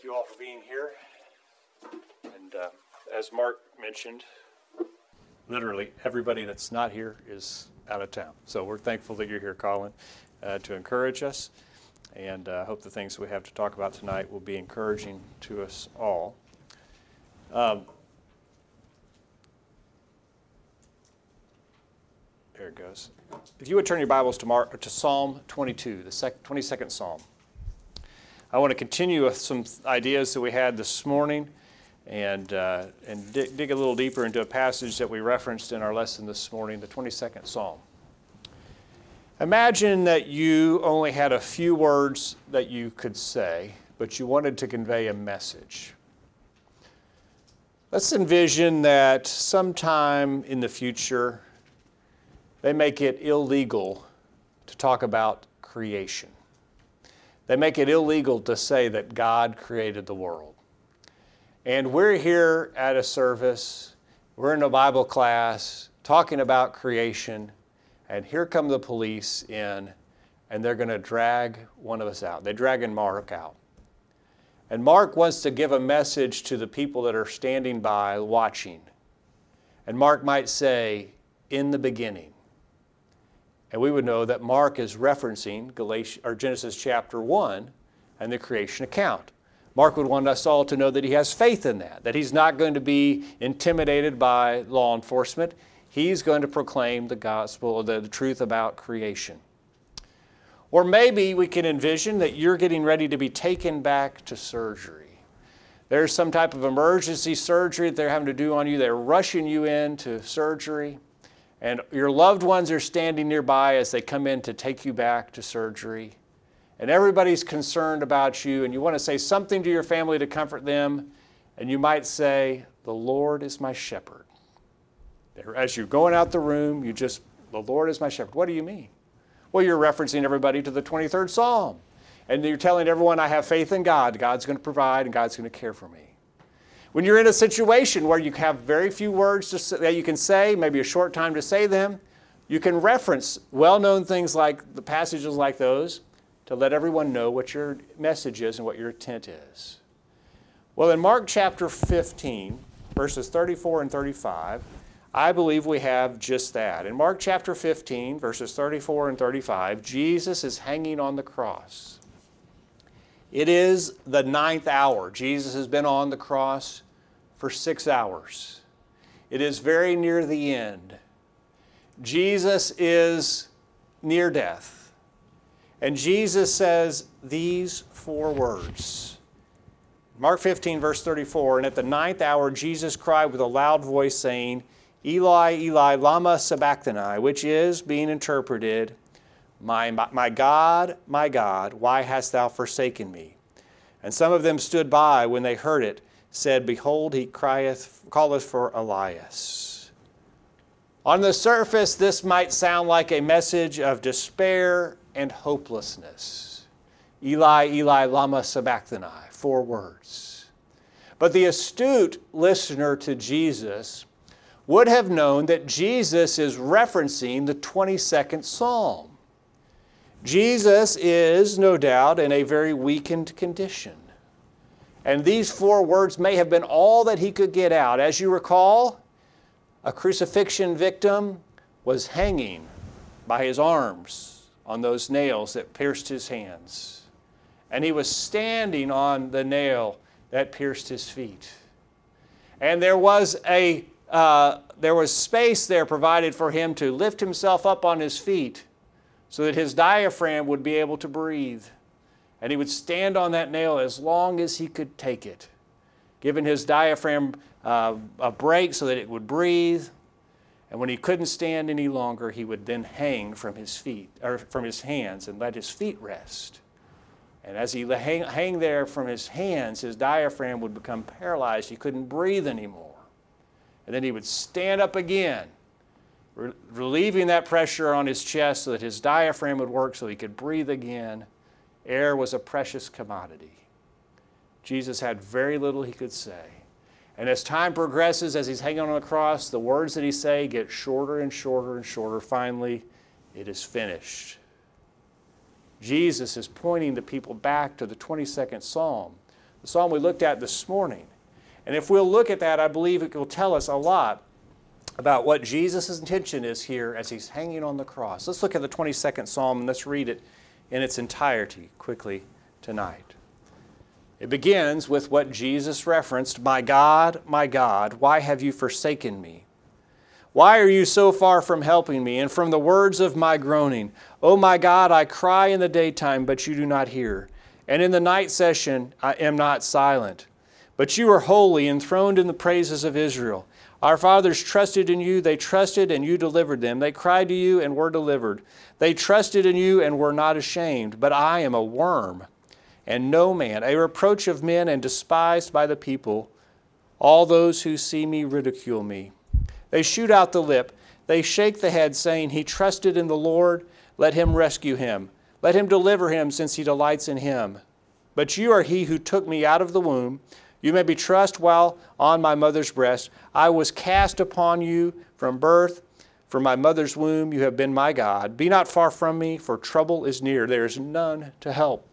thank you all for being here. And uh, as Mark mentioned, literally everybody that's not here is out of town. So we're thankful that you're here, Colin, uh, to encourage us. And I uh, hope the things we have to talk about tonight will be encouraging to us all. Um, there it goes. If you would turn your Bibles to, Mark, to Psalm 22, the sec- 22nd Psalm. I want to continue with some ideas that we had this morning and, uh, and dig, dig, a little deeper into a passage that we referenced in our lesson this morning, the 22nd Psalm. Imagine that you only had a few words that you could say, but you wanted to convey a message. Let's envision that sometime in the future, they make it illegal to talk about creation. They make it illegal to say that God created the world. And we're here at a service, we're in a Bible class talking about creation, and here come the police in, and they're going to drag one of us out. They're dragging Mark out. And Mark wants to give a message to the people that are standing by watching. And Mark might say, In the beginning. And we would know that Mark is referencing or Genesis chapter 1 and the creation account. Mark would want us all to know that he has faith in that, that he's not going to be intimidated by law enforcement. He's going to proclaim the gospel, the, the truth about creation. Or maybe we can envision that you're getting ready to be taken back to surgery. There's some type of emergency surgery that they're having to do on you. They're rushing you into surgery and your loved ones are standing nearby as they come in to take you back to surgery, and everybody's concerned about you, and you want to say something to your family to comfort them, and you might say, The Lord is my shepherd. As you're going out the room, you just, The Lord is my shepherd. What do you mean? Well, you're referencing everybody to the 23rd Psalm, and you're telling everyone, I have faith in God. God's going to provide, and God's going to care for me. When you're in a situation where you have very few words to, that you can say, maybe a short time to say them, you can reference well known things like the passages like those to let everyone know what your message is and what your intent is. Well, in Mark chapter 15, verses 34 and 35, I believe we have just that. In Mark chapter 15, verses 34 and 35, Jesus is hanging on the cross. It is the ninth hour. Jesus has been on the cross for six hours. It is very near the end. Jesus is near death. And Jesus says these four words. Mark 15, verse 34 And at the ninth hour, Jesus cried with a loud voice, saying, Eli, Eli, Lama Sabachthani, which is being interpreted, my, my God, my God, why hast thou forsaken me? And some of them stood by when they heard it, said, Behold, he crieth, calleth for Elias. On the surface, this might sound like a message of despair and hopelessness. Eli, Eli, Lama Sabachthani, four words. But the astute listener to Jesus would have known that Jesus is referencing the 22nd Psalm. Jesus is, no doubt, in a very weakened condition. And these four words may have been all that he could get out. As you recall, a crucifixion victim was hanging by his arms on those nails that pierced his hands. And he was standing on the nail that pierced his feet. And there was a uh, there was space there provided for him to lift himself up on his feet so that his diaphragm would be able to breathe. And he would stand on that nail as long as he could take it, giving his diaphragm uh, a break so that it would breathe. And when he couldn't stand any longer, he would then hang from his feet or from his hands and let his feet rest. And as he hang, hang there from his hands, his diaphragm would become paralyzed. He couldn't breathe anymore. And then he would stand up again relieving that pressure on his chest so that his diaphragm would work so he could breathe again. Air was a precious commodity. Jesus had very little he could say. And as time progresses, as he's hanging on the cross, the words that he say get shorter and shorter and shorter. Finally, it is finished. Jesus is pointing the people back to the 22nd Psalm, the psalm we looked at this morning. And if we'll look at that, I believe it will tell us a lot about what Jesus' intention is here as he's hanging on the cross. Let's look at the 22nd psalm and let's read it in its entirety quickly tonight. It begins with what Jesus referenced My God, my God, why have you forsaken me? Why are you so far from helping me and from the words of my groaning? Oh my God, I cry in the daytime, but you do not hear. And in the night session, I am not silent. But you are holy, enthroned in the praises of Israel. Our fathers trusted in you, they trusted, and you delivered them. They cried to you and were delivered. They trusted in you and were not ashamed. But I am a worm and no man, a reproach of men and despised by the people. All those who see me ridicule me. They shoot out the lip, they shake the head, saying, He trusted in the Lord, let him rescue him. Let him deliver him, since he delights in him. But you are he who took me out of the womb. You may be trust while on my mother's breast. I was cast upon you from birth. From my mother's womb you have been my God. Be not far from me, for trouble is near. There is none to help.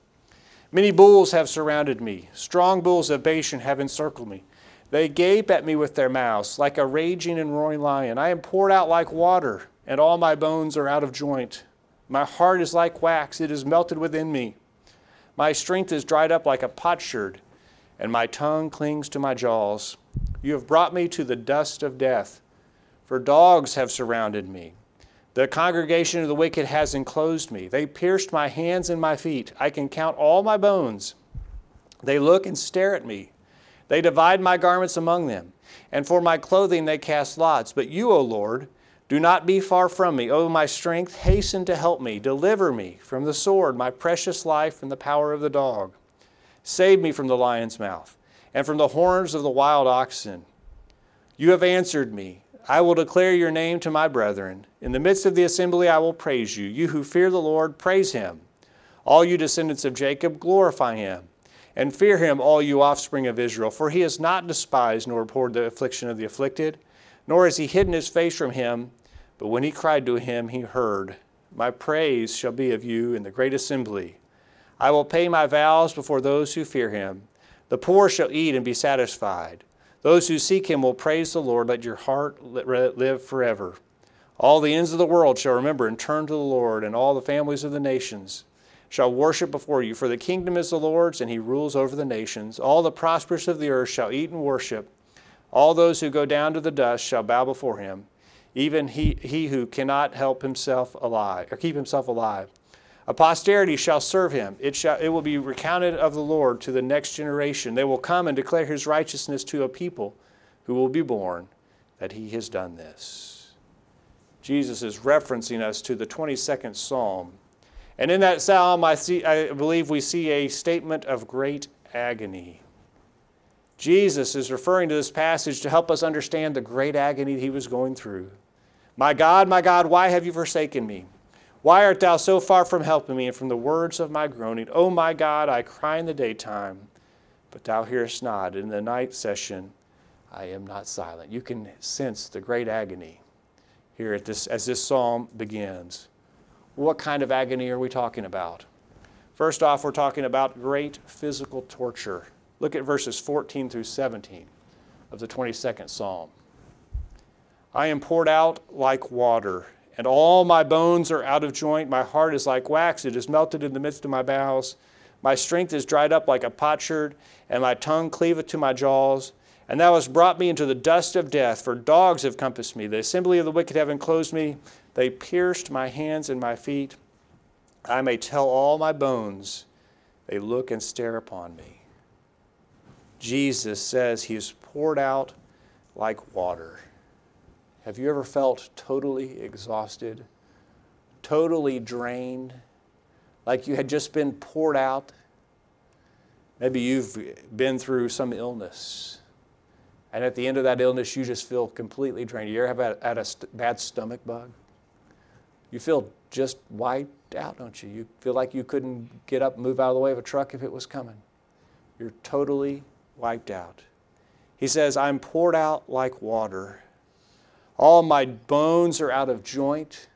Many bulls have surrounded me. Strong bulls of Bashan have encircled me. They gape at me with their mouths, like a raging and roaring lion. I am poured out like water, and all my bones are out of joint. My heart is like wax, it is melted within me. My strength is dried up like a potsherd and my tongue clings to my jaws. You have brought me to the dust of death, for dogs have surrounded me. The congregation of the wicked has enclosed me. They pierced my hands and my feet. I can count all my bones. They look and stare at me. They divide my garments among them, and for my clothing they cast lots. But you, O Lord, do not be far from me. O my strength, hasten to help me. Deliver me from the sword, my precious life, from the power of the dog. Save me from the lion's mouth and from the horns of the wild oxen. You have answered me. I will declare your name to my brethren. In the midst of the assembly, I will praise you. You who fear the Lord, praise him. All you descendants of Jacob, glorify him. And fear him, all you offspring of Israel, for he has not despised nor abhorred the affliction of the afflicted, nor has he hidden his face from him. But when he cried to him, he heard. My praise shall be of you in the great assembly. I will pay my vows before those who fear him. The poor shall eat and be satisfied. Those who seek him will praise the Lord. Let your heart live forever. All the ends of the world shall remember and turn to the Lord, and all the families of the nations shall worship before you. For the kingdom is the Lord's, and he rules over the nations. All the prosperous of the earth shall eat and worship. All those who go down to the dust shall bow before him, even he, he who cannot help himself alive, or keep himself alive. A posterity shall serve him. It, shall, it will be recounted of the Lord to the next generation. They will come and declare his righteousness to a people who will be born that he has done this. Jesus is referencing us to the 22nd Psalm. And in that psalm, I, see, I believe we see a statement of great agony. Jesus is referring to this passage to help us understand the great agony he was going through. My God, my God, why have you forsaken me? Why art thou so far from helping me and from the words of my groaning? O my God, I cry in the daytime, but thou hearest not. In the night session, I am not silent. You can sense the great agony here at this, as this psalm begins. What kind of agony are we talking about? First off, we're talking about great physical torture. Look at verses 14 through 17 of the 22nd psalm. I am poured out like water and all my bones are out of joint. My heart is like wax, it is melted in the midst of my bowels. My strength is dried up like a potsherd, and my tongue cleaveth to my jaws. And thou hast brought me into the dust of death, for dogs have compassed me. The assembly of the wicked have enclosed me. They pierced my hands and my feet. I may tell all my bones. They look and stare upon me. Jesus says he is poured out like water. Have you ever felt totally exhausted, totally drained, like you had just been poured out? Maybe you've been through some illness, and at the end of that illness, you just feel completely drained. You ever have had a st- bad stomach bug? You feel just wiped out, don't you? You feel like you couldn't get up move out of the way of a truck if it was coming. You're totally wiped out. He says, I'm poured out like water all my bones are out of joint.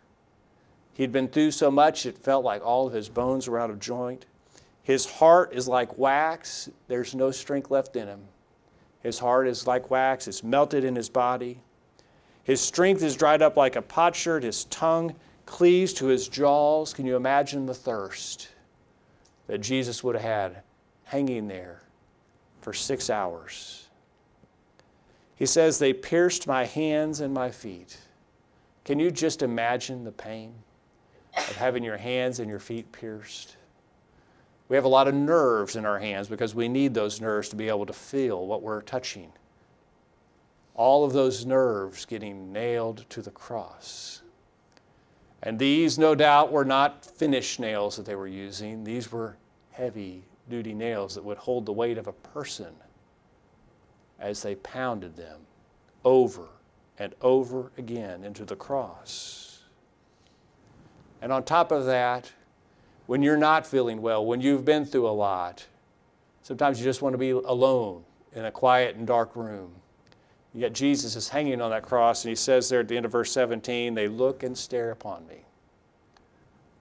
He'd been through so much, it felt like all of his bones were out of joint. His heart is like wax, there's no strength left in him. His heart is like wax, it's melted in his body. His strength is dried up like a potsherd, his tongue cleaves to his jaws. Can you imagine the thirst that Jesus would have had hanging there for six hours? He says, They pierced my hands and my feet. Can you just imagine the pain of having your hands and your feet pierced? We have a lot of nerves in our hands because we need those nerves to be able to feel what we're touching. All of those nerves getting nailed to the cross. And these, no doubt, were not finished nails that they were using. These were heavy duty nails that would hold the weight of a person as they pounded them over and over again into the cross. And on top of that, when you're not feeling well, when you've been through a lot, sometimes you just want to be alone in a quiet and dark room. Yet Jesus is hanging on that cross, and he says there at the end of verse 17, They look and stare upon me.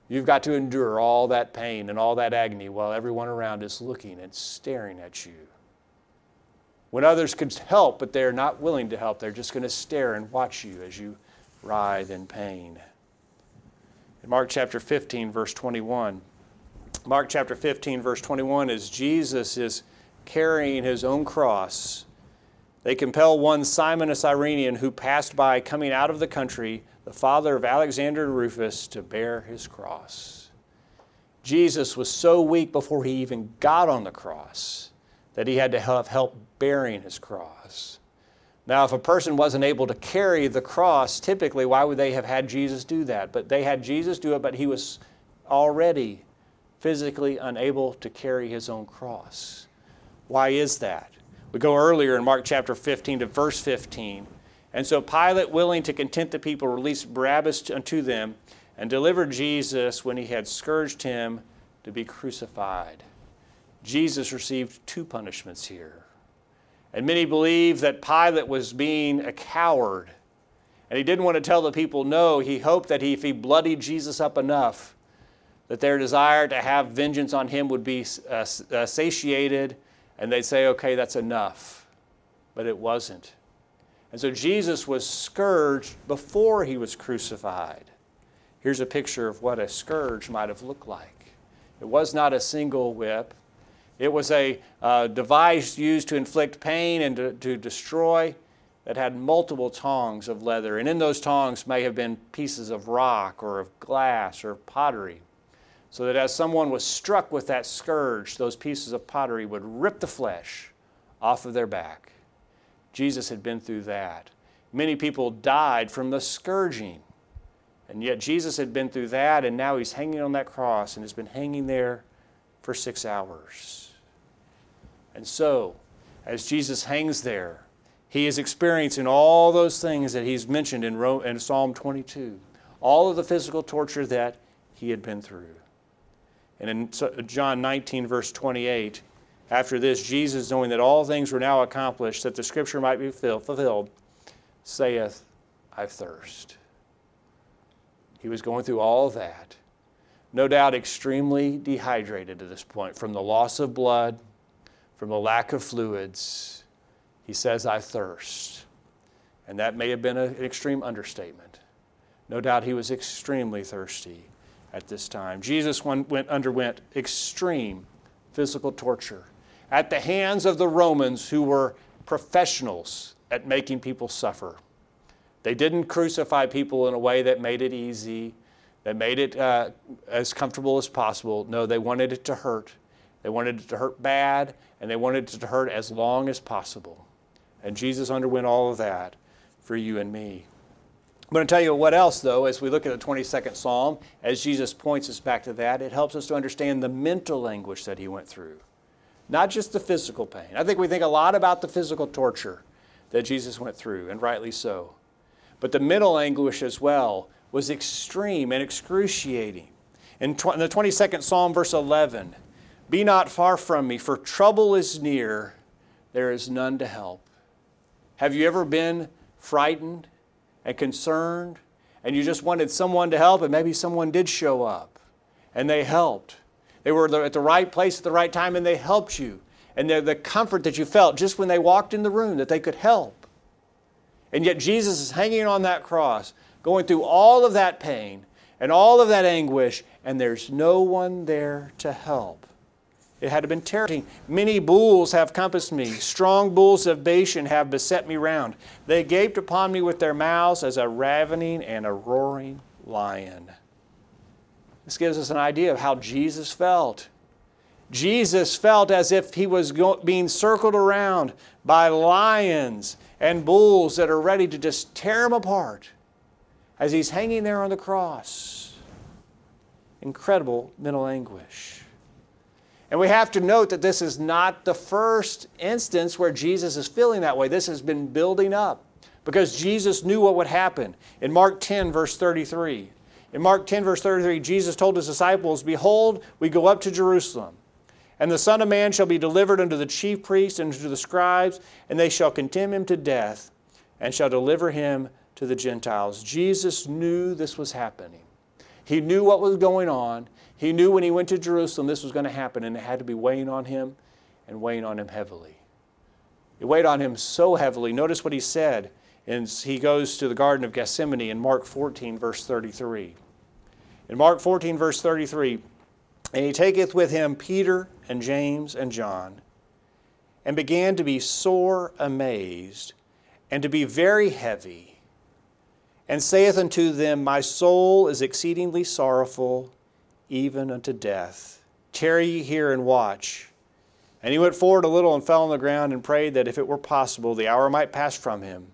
You've got to endure all that pain and all that agony while everyone around is looking and staring at you. When others could help, but they're not willing to help, they're just going to stare and watch you as you writhe in pain. In Mark chapter 15, verse 21, Mark chapter 15, verse 21, as Jesus is carrying his own cross, they compel one Simon a Cyrenian who passed by coming out of the country, the father of Alexander and Rufus, to bear his cross. Jesus was so weak before he even got on the cross that he had to have help bearing his cross. Now, if a person wasn't able to carry the cross, typically, why would they have had Jesus do that? But they had Jesus do it, but he was already physically unable to carry his own cross. Why is that? We go earlier in Mark chapter 15 to verse 15. And so Pilate, willing to content the people, released Barabbas unto them and delivered Jesus when he had scourged him to be crucified. Jesus received two punishments here. And many believe that Pilate was being a coward. And he didn't want to tell the people no. He hoped that he, if he bloodied Jesus up enough, that their desire to have vengeance on him would be uh, uh, satiated and they'd say, okay, that's enough. But it wasn't. And so Jesus was scourged before he was crucified. Here's a picture of what a scourge might have looked like. It was not a single whip, it was a uh, device used to inflict pain and to, to destroy that had multiple tongs of leather. And in those tongs may have been pieces of rock or of glass or pottery. So that as someone was struck with that scourge, those pieces of pottery would rip the flesh off of their back. Jesus had been through that. Many people died from the scourging. And yet Jesus had been through that, and now he's hanging on that cross and has been hanging there for six hours. And so, as Jesus hangs there, he is experiencing all those things that he's mentioned in, in Psalm 22, all of the physical torture that he had been through. And in John 19, verse 28, after this, Jesus, knowing that all things were now accomplished, that the scripture might be fulfilled, saith, I thirst. He was going through all that. No doubt extremely dehydrated at this point from the loss of blood from the lack of fluids, he says, I thirst. And that may have been a, an extreme understatement. No doubt he was extremely thirsty at this time. Jesus went, underwent extreme physical torture at the hands of the Romans who were professionals at making people suffer. They didn't crucify people in a way that made it easy, that made it uh, as comfortable as possible. No, they wanted it to hurt. They wanted it to hurt bad, and they wanted it to hurt as long as possible. And Jesus underwent all of that for you and me. I'm going to tell you what else, though, as we look at the 22nd Psalm, as Jesus points us back to that, it helps us to understand the mental anguish that he went through, not just the physical pain. I think we think a lot about the physical torture that Jesus went through, and rightly so. But the mental anguish as well was extreme and excruciating. In, tw- in the 22nd Psalm, verse 11, be not far from me, for trouble is near, there is none to help. Have you ever been frightened and concerned, and you just wanted someone to help, and maybe someone did show up, and they helped? They were at the right place at the right time and they helped you. And the comfort that you felt just when they walked in the room that they could help. And yet Jesus is hanging on that cross, going through all of that pain and all of that anguish, and there's no one there to help. It had been terrifying. Many bulls have compassed me. Strong bulls of Bashan have beset me round. They gaped upon me with their mouths as a ravening and a roaring lion. This gives us an idea of how Jesus felt. Jesus felt as if he was being circled around by lions and bulls that are ready to just tear him apart as he's hanging there on the cross. Incredible mental anguish. And we have to note that this is not the first instance where Jesus is feeling that way. This has been building up because Jesus knew what would happen. In Mark 10, verse 33, in Mark 10, verse 33, Jesus told his disciples, Behold, we go up to Jerusalem, and the Son of Man shall be delivered unto the chief priests and to the scribes, and they shall condemn him to death, and shall deliver him to the Gentiles. Jesus knew this was happening. He knew what was going on. He knew when he went to Jerusalem this was going to happen, and it had to be weighing on him and weighing on him heavily. It weighed on him so heavily. Notice what he said. And he goes to the Garden of Gethsemane in Mark 14, verse 33. In Mark 14, verse 33, and he taketh with him Peter and James and John, and began to be sore amazed, and to be very heavy, and saith unto them, My soul is exceedingly sorrowful even unto death. Tarry ye here and watch. And he went forward a little and fell on the ground and prayed that if it were possible, the hour might pass from him.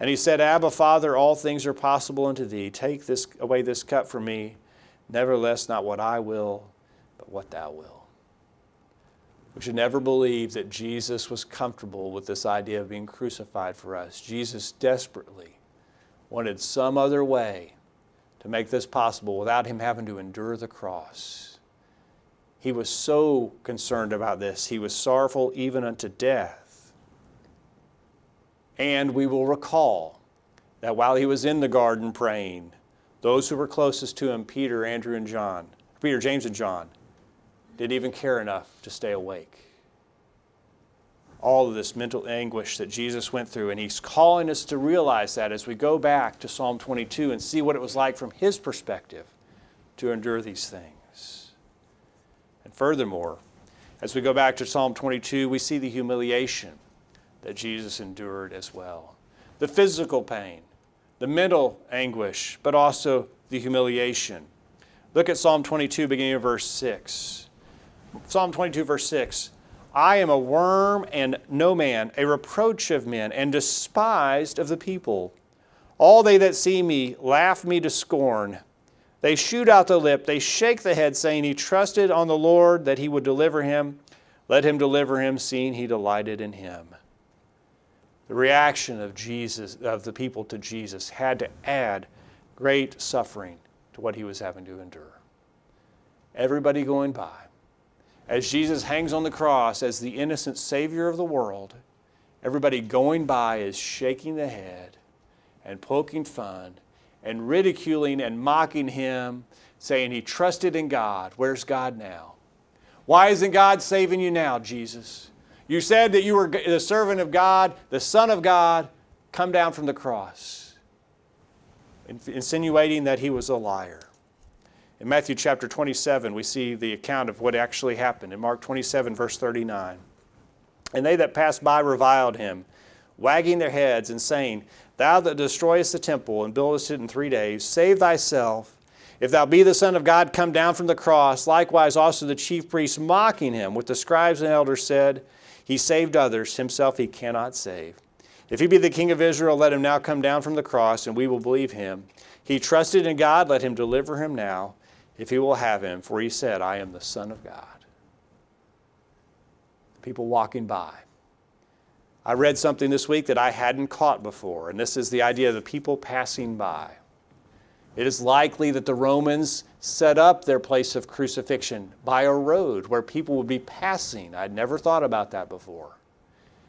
And he said, Abba, Father, all things are possible unto thee. Take this away this cup from me. Nevertheless, not what I will, but what thou wilt. We should never believe that Jesus was comfortable with this idea of being crucified for us. Jesus desperately wanted some other way to make this possible without him having to endure the cross. He was so concerned about this. He was sorrowful even unto death. And we will recall that while he was in the garden praying, those who were closest to him, Peter, Andrew, and John, Peter, James, and John, didn't even care enough to stay awake all of this mental anguish that Jesus went through. And he's calling us to realize that as we go back to Psalm 22 and see what it was like from his perspective to endure these things. And furthermore, as we go back to Psalm 22, we see the humiliation that Jesus endured as well the physical pain, the mental anguish, but also the humiliation. Look at Psalm 22, beginning of verse 6. Psalm 22, verse 6. I am a worm and no man, a reproach of men, and despised of the people. All they that see me laugh me to scorn. They shoot out the lip, they shake the head, saying, He trusted on the Lord that he would deliver him. Let him deliver him, seeing he delighted in him. The reaction of Jesus, of the people to Jesus, had to add great suffering to what he was having to endure. Everybody going by as Jesus hangs on the cross as the innocent Savior of the world, everybody going by is shaking the head and poking fun and ridiculing and mocking him, saying he trusted in God. Where's God now? Why isn't God saving you now, Jesus? You said that you were the servant of God, the Son of God. Come down from the cross, insinuating that he was a liar. In Matthew chapter 27, we see the account of what actually happened. In Mark 27, verse 39. And they that passed by reviled him, wagging their heads and saying, Thou that destroyest the temple and buildest it in three days, save thyself. If thou be the Son of God, come down from the cross. Likewise also the chief priests mocking him with the scribes and elders said, He saved others, himself he cannot save. If he be the King of Israel, let him now come down from the cross, and we will believe him. He trusted in God, let him deliver him now if he will have him, for he said, I am the Son of God. People walking by. I read something this week that I hadn't caught before, and this is the idea of the people passing by. It is likely that the Romans set up their place of crucifixion by a road where people would be passing. I'd never thought about that before.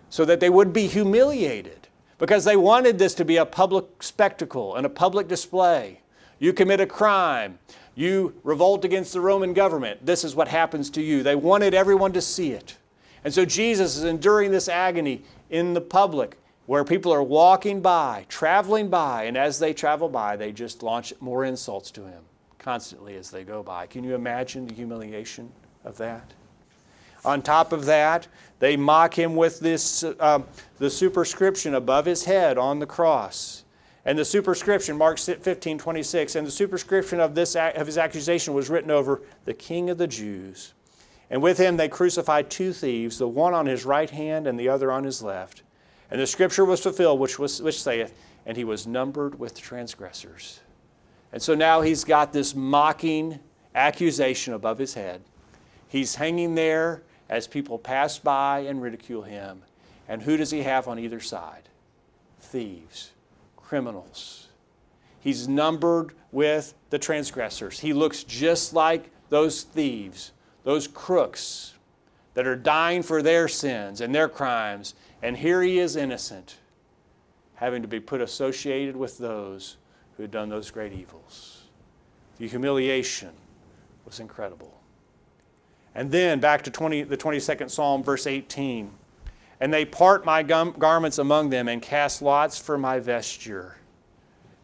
So that they would be humiliated because they wanted this to be a public spectacle and a public display. You commit a crime, You revolt against the Roman government. This is what happens to you. They wanted everyone to see it. And so Jesus is enduring this agony in the public where people are walking by, traveling by, and as they travel by, they just launch more insults to him constantly as they go by. Can you imagine the humiliation of that? On top of that, they mock him with this, uh, the superscription above his head on the cross. And the superscription, Mark 15, 26, and the superscription of, this, of his accusation was written over the King of the Jews. And with him they crucified two thieves, the one on his right hand and the other on his left. And the scripture was fulfilled, which, was, which saith, And he was numbered with transgressors. And so now he's got this mocking accusation above his head. He's hanging there as people pass by and ridicule him. And who does he have on either side? Thieves criminals. He's numbered with the transgressors. He looks just like those thieves, those crooks that are dying for their sins and their crimes. And here he is innocent, having to be put associated with those who had done those great evils. The humiliation was incredible. And then back to 20, the 22nd Psalm, verse 18. And they part my garments among them and cast lots for my vesture.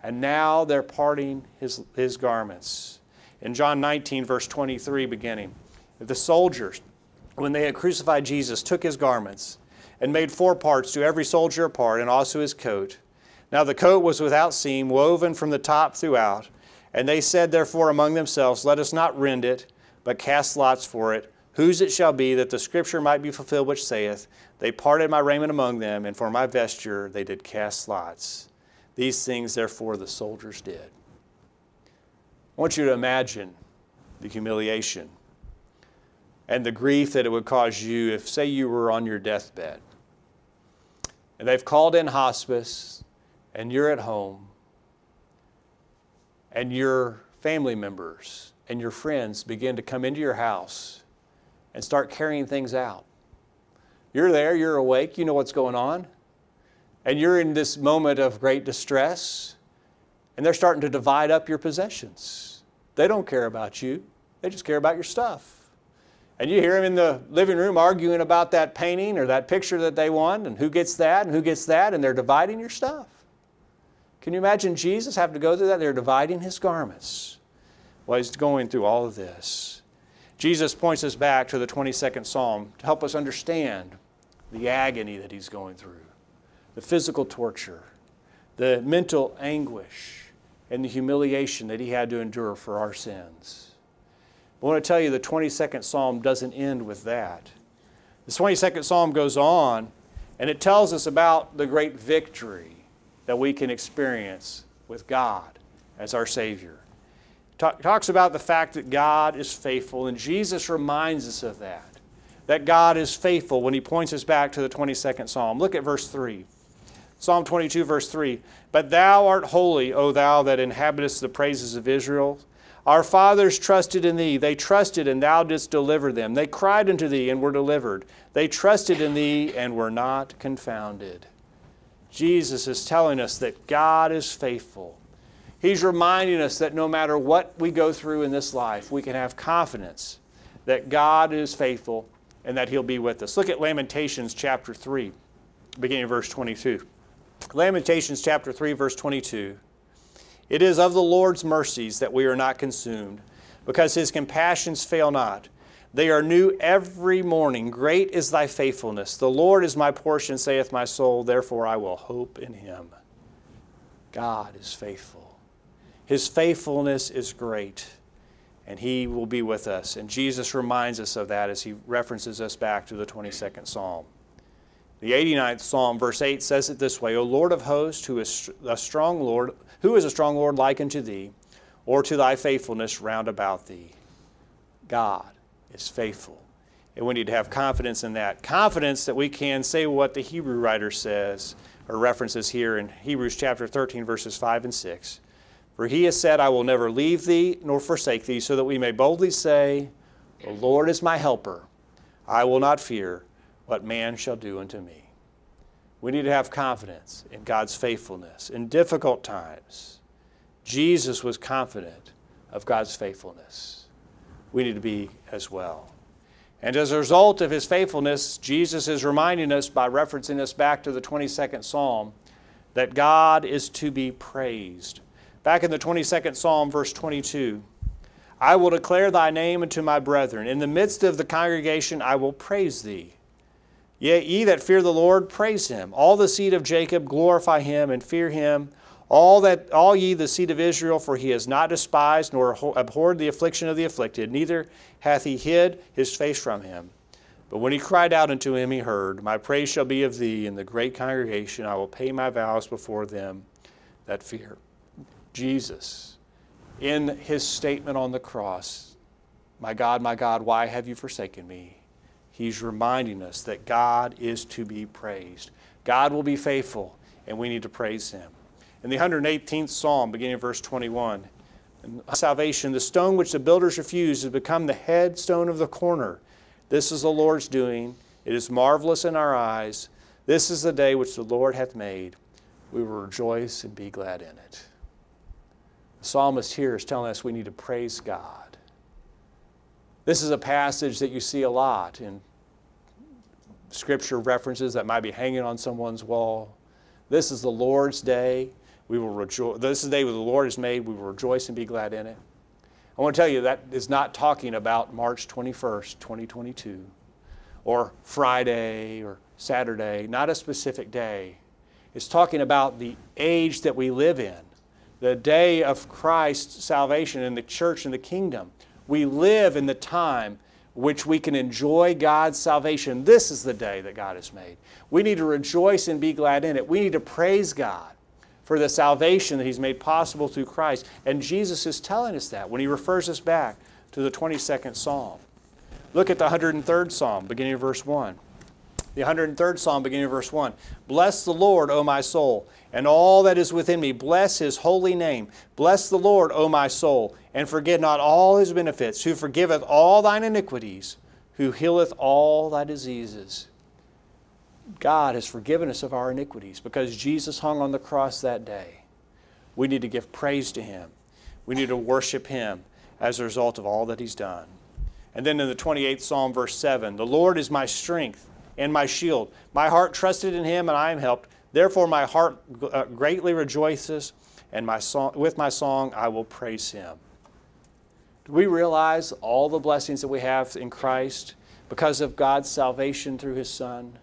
And now they're parting his, his garments. In John 19, verse 23, beginning, the soldiers, when they had crucified Jesus, took his garments and made four parts to every soldier a part, and also his coat. Now the coat was without seam, woven from the top throughout. And they said, therefore, among themselves, Let us not rend it, but cast lots for it whose it shall be that the scripture might be fulfilled which saith, They parted my raiment among them, and for my vesture they did cast lots. These things, therefore, the soldiers did. I want you to imagine the humiliation and the grief that it would cause you if, say, you were on your deathbed and they've called in hospice and you're at home and your family members and your friends begin to come into your house and start carrying things out. You're there, you're awake, you know what's going on, and you're in this moment of great distress, and they're starting to divide up your possessions. They don't care about you, they just care about your stuff. And you hear them in the living room arguing about that painting or that picture that they want, and who gets that and who gets that, and they're dividing your stuff. Can you imagine Jesus having to go through that? They're dividing his garments while he's going through all of this. Jesus points us back to the 22nd Psalm to help us understand the agony that he's going through, the physical torture, the mental anguish, and the humiliation that he had to endure for our sins. I want to tell you the 22nd Psalm doesn't end with that. The 22nd Psalm goes on and it tells us about the great victory that we can experience with God as our Savior talks about the fact that God is faithful, and Jesus reminds us of that. That God is faithful when he points us back to the 22nd Psalm. Look at verse 3. Psalm 22, verse 3. But thou art holy, O thou that inhabitest the praises of Israel. Our fathers trusted in thee. They trusted, and thou didst deliver them. They cried unto thee, and were delivered. They trusted in thee, and were not confounded. Jesus is telling us that God is faithful He's reminding us that no matter what we go through in this life, we can have confidence that God is faithful and that He'll be with us. Look at Lamentations chapter 3, beginning of verse 22. Lamentations chapter 3, verse 22. It is of the Lord's mercies that we are not consumed, because His compassions fail not. They are new every morning. Great is thy faithfulness. The Lord is my portion, saith my soul, therefore I will hope in Him. God is faithful. His faithfulness is great, and He will be with us. And Jesus reminds us of that as He references us back to the 22nd Psalm. The 89th Psalm, verse 8, says it this way O Lord of hosts, who is a strong Lord, who is a strong Lord like unto thee, or to thy faithfulness round about thee? God is faithful. And we need to have confidence in that. Confidence that we can say what the Hebrew writer says, or references here in Hebrews chapter 13, verses 5 and 6. For he has said, I will never leave thee nor forsake thee, so that we may boldly say, The Lord is my helper. I will not fear what man shall do unto me. We need to have confidence in God's faithfulness in difficult times. Jesus was confident of God's faithfulness. We need to be as well. And as a result of his faithfulness, Jesus is reminding us by referencing us back to the 22nd Psalm that God is to be praised. Back in the 22nd Psalm, verse 22, I will declare thy name unto my brethren. In the midst of the congregation, I will praise thee. Yea, ye that fear the Lord, praise him. All the seed of Jacob, glorify him and fear him. All that all ye the seed of Israel, for he has not despised nor abhorred the affliction of the afflicted, neither hath he hid his face from him. But when he cried out unto him, he heard, My praise shall be of thee in the great congregation. I will pay my vows before them that fear. Jesus, in his statement on the cross, My God, my God, why have you forsaken me? He's reminding us that God is to be praised. God will be faithful, and we need to praise him. In the 118th Psalm, beginning of verse 21, salvation, the stone which the builders refused has become the headstone of the corner. This is the Lord's doing. It is marvelous in our eyes. This is the day which the Lord hath made. We will rejoice and be glad in it. The psalmist here is telling us we need to praise God. This is a passage that you see a lot in scripture references that might be hanging on someone's wall. This is the Lord's day. We will rejoice. This is the day the Lord has made. We will rejoice and be glad in it. I want to tell you that is not talking about March 21st, 2022, or Friday or Saturday, not a specific day. It's talking about the age that we live in, the day of Christ's salvation in the church and the kingdom. We live in the time which we can enjoy God's salvation. This is the day that God has made. We need to rejoice and be glad in it. We need to praise God for the salvation that He's made possible through Christ. And Jesus is telling us that when He refers us back to the 22nd Psalm. Look at the 103rd Psalm, beginning of verse 1. The 103rd Psalm, beginning of verse 1. Bless the Lord, O my soul, and all that is within me. Bless his holy name. Bless the Lord, O my soul, and forget not all his benefits, who forgiveth all thine iniquities, who healeth all thy diseases. God has forgiven us of our iniquities because Jesus hung on the cross that day. We need to give praise to him. We need to worship him as a result of all that he's done. And then in the 28th Psalm, verse 7, the Lord is my strength and my shield. My heart trusted in him, and I am helped. Therefore, my heart uh, greatly rejoices, and my song, with my song I will praise him. Do we realize all the blessings that we have in Christ because of God's salvation through his Son?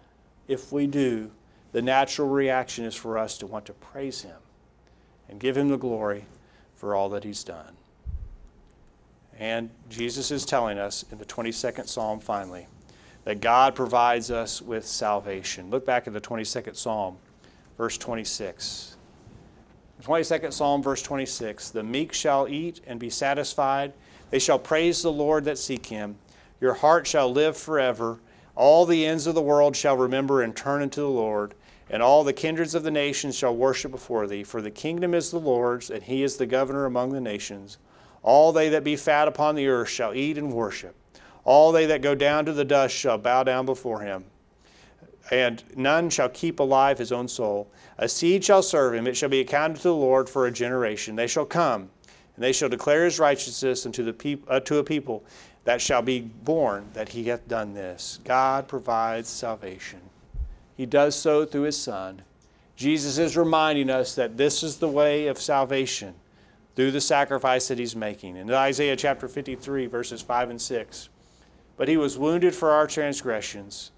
if we do, the natural reaction is for us to want to praise Him and give Him the glory for all that He's done. And Jesus is telling us in the 22nd Psalm finally that God provides us with salvation. Look back at the 22nd Psalm, verse 26. The 22nd Psalm, verse 26 The meek shall eat and be satisfied, they shall praise the Lord that seek Him. Your heart shall live forever all the ends of the world shall remember and turn unto the Lord, and all the kindreds of the nations shall worship before thee. For the kingdom is the Lord's, and he is the governor among the nations. All they that be fat upon the earth shall eat and worship. All they that go down to the dust shall bow down before him. And none shall keep alive his own soul. A seed shall serve him, it shall be accounted to the Lord for a generation. They shall come, and they shall declare his righteousness unto, the peop- uh, to a people that shall be born that he hath done this. God provides salvation. He does so through his Son. Jesus is reminding us that this is the way of salvation through the sacrifice that he's making. In Isaiah chapter 53, verses 5 and 6, but he was wounded for our transgressions,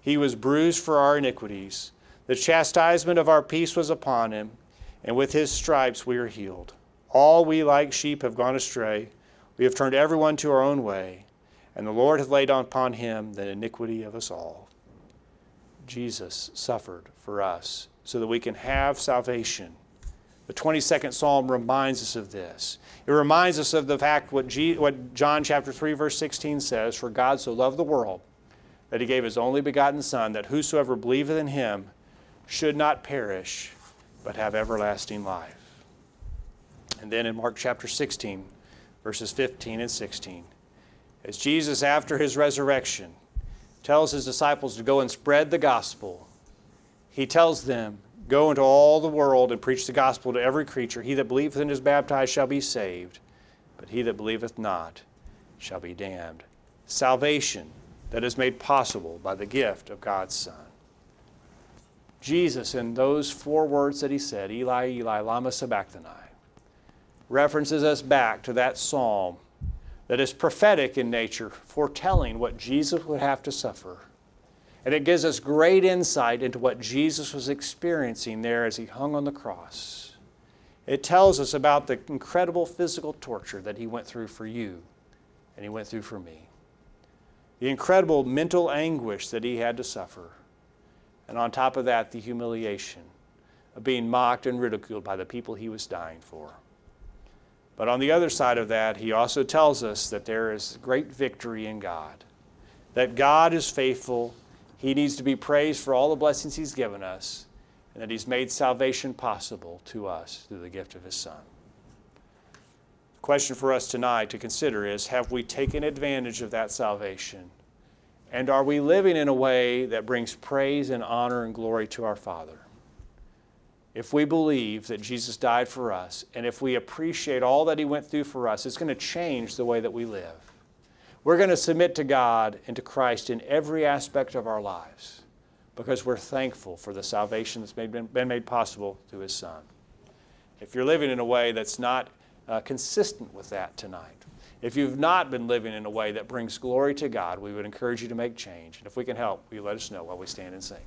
he was bruised for our iniquities. The chastisement of our peace was upon him, and with his stripes we are healed. All we like sheep have gone astray we have turned everyone to our own way, and the Lord hath laid upon him the iniquity of us all. Jesus suffered for us so that we can have salvation. The 22nd Psalm reminds us of this. It reminds us of the fact what, G, what John chapter 3 verse 16 says, For God so loved the world that he gave his only begotten Son, that whosoever believeth in him should not perish, but have everlasting life. And then in Mark chapter 16, verses 15 and 16. As Jesus, after his resurrection, tells his disciples to go and spread the gospel, he tells them, Go into all the world and preach the gospel to every creature. He that believeth and is baptized shall be saved, but he that believeth not shall be damned. Salvation that is made possible by the gift of God's Son. Jesus, in those four words that he said, Eli, Eli, Lama Sabachthani, references us back to that psalm that is prophetic in nature, foretelling what Jesus would have to suffer. And it gives us great insight into what Jesus was experiencing there as he hung on the cross. It tells us about the incredible physical torture that he went through for you and he went through for me. The incredible mental anguish that he had to suffer. And on top of that, the humiliation of being mocked and ridiculed by the people he was dying for. But on the other side of that, he also tells us that there is great victory in God, that God is faithful. He needs to be praised for all the blessings he's given us, and that he's made salvation possible to us through the gift of his Son. The question for us tonight to consider is Have we taken advantage of that salvation? And are we living in a way that brings praise and honor and glory to our Father? if we believe that Jesus died for us and if we appreciate all that He went through for us, it's going to change the way that we live. We're going to submit to God and to Christ in every aspect of our lives because we're thankful for the salvation that's made, been made possible through His Son. If you're living in a way that's not uh, consistent with that tonight, if you've not been living in a way that brings glory to God, we would encourage you to make change. And if we can help, you let us know while we stand and sing?